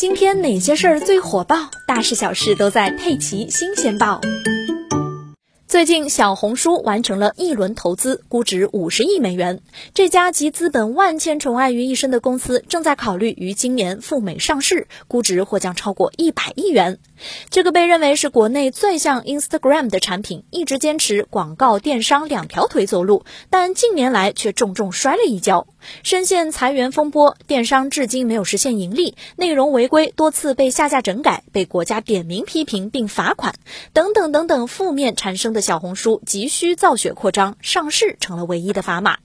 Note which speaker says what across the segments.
Speaker 1: 今天哪些事儿最火爆？大事小事都在《佩奇新鲜报》。最近，小红书完成了一轮投资，估值五十亿美元。这家集资本万千宠爱于一身的公司，正在考虑于今年赴美上市，估值或将超过一百亿元。这个被认为是国内最像 Instagram 的产品，一直坚持广告电商两条腿走路，但近年来却重重摔了一跤，深陷裁员风波，电商至今没有实现盈利，内容违规多次被下架整改，被国家点名批评并罚款，等等等等，负面产生的。小红书急需造血扩张，上市成了唯一的砝码。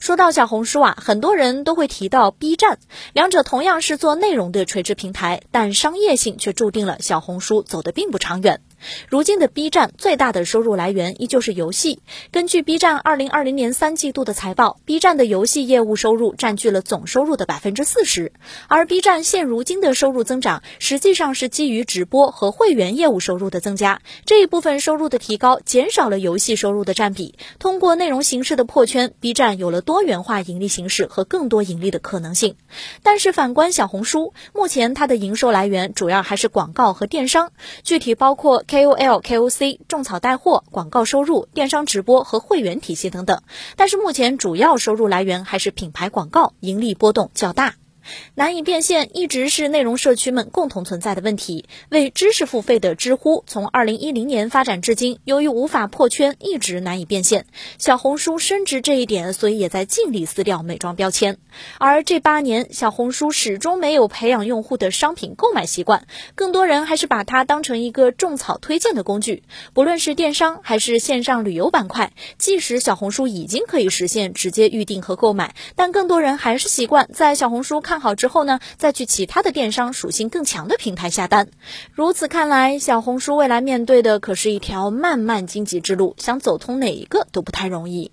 Speaker 1: 说到小红书啊，很多人都会提到 B 站，两者同样是做内容的垂直平台，但商业性却注定了小红书走得并不长远。如今的 B 站最大的收入来源依旧是游戏。根据 B 站二零二零年三季度的财报，B 站的游戏业务收入占据了总收入的百分之四十。而 B 站现如今的收入增长，实际上是基于直播和会员业务收入的增加。这一部分收入的提高，减少了游戏收入的占比。通过内容形式的破圈，B 站有了多元化盈利形式和更多盈利的可能性。但是反观小红书，目前它的营收来源主要还是广告和电商，具体包括。KOL、KOC、种草带货、广告收入、电商直播和会员体系等等，但是目前主要收入来源还是品牌广告，盈利波动较大。难以变现一直是内容社区们共同存在的问题。为知识付费的知乎，从二零一零年发展至今，由于无法破圈，一直难以变现。小红书深知这一点，所以也在尽力撕掉美妆标签。而这八年，小红书始终没有培养用户的商品购买习惯，更多人还是把它当成一个种草推荐的工具。不论是电商还是线上旅游板块，即使小红书已经可以实现直接预订和购买，但更多人还是习惯在小红书看好之后呢，再去其他的电商属性更强的平台下单。如此看来，小红书未来面对的可是一条漫漫荆棘之路，想走通哪一个都不太容易。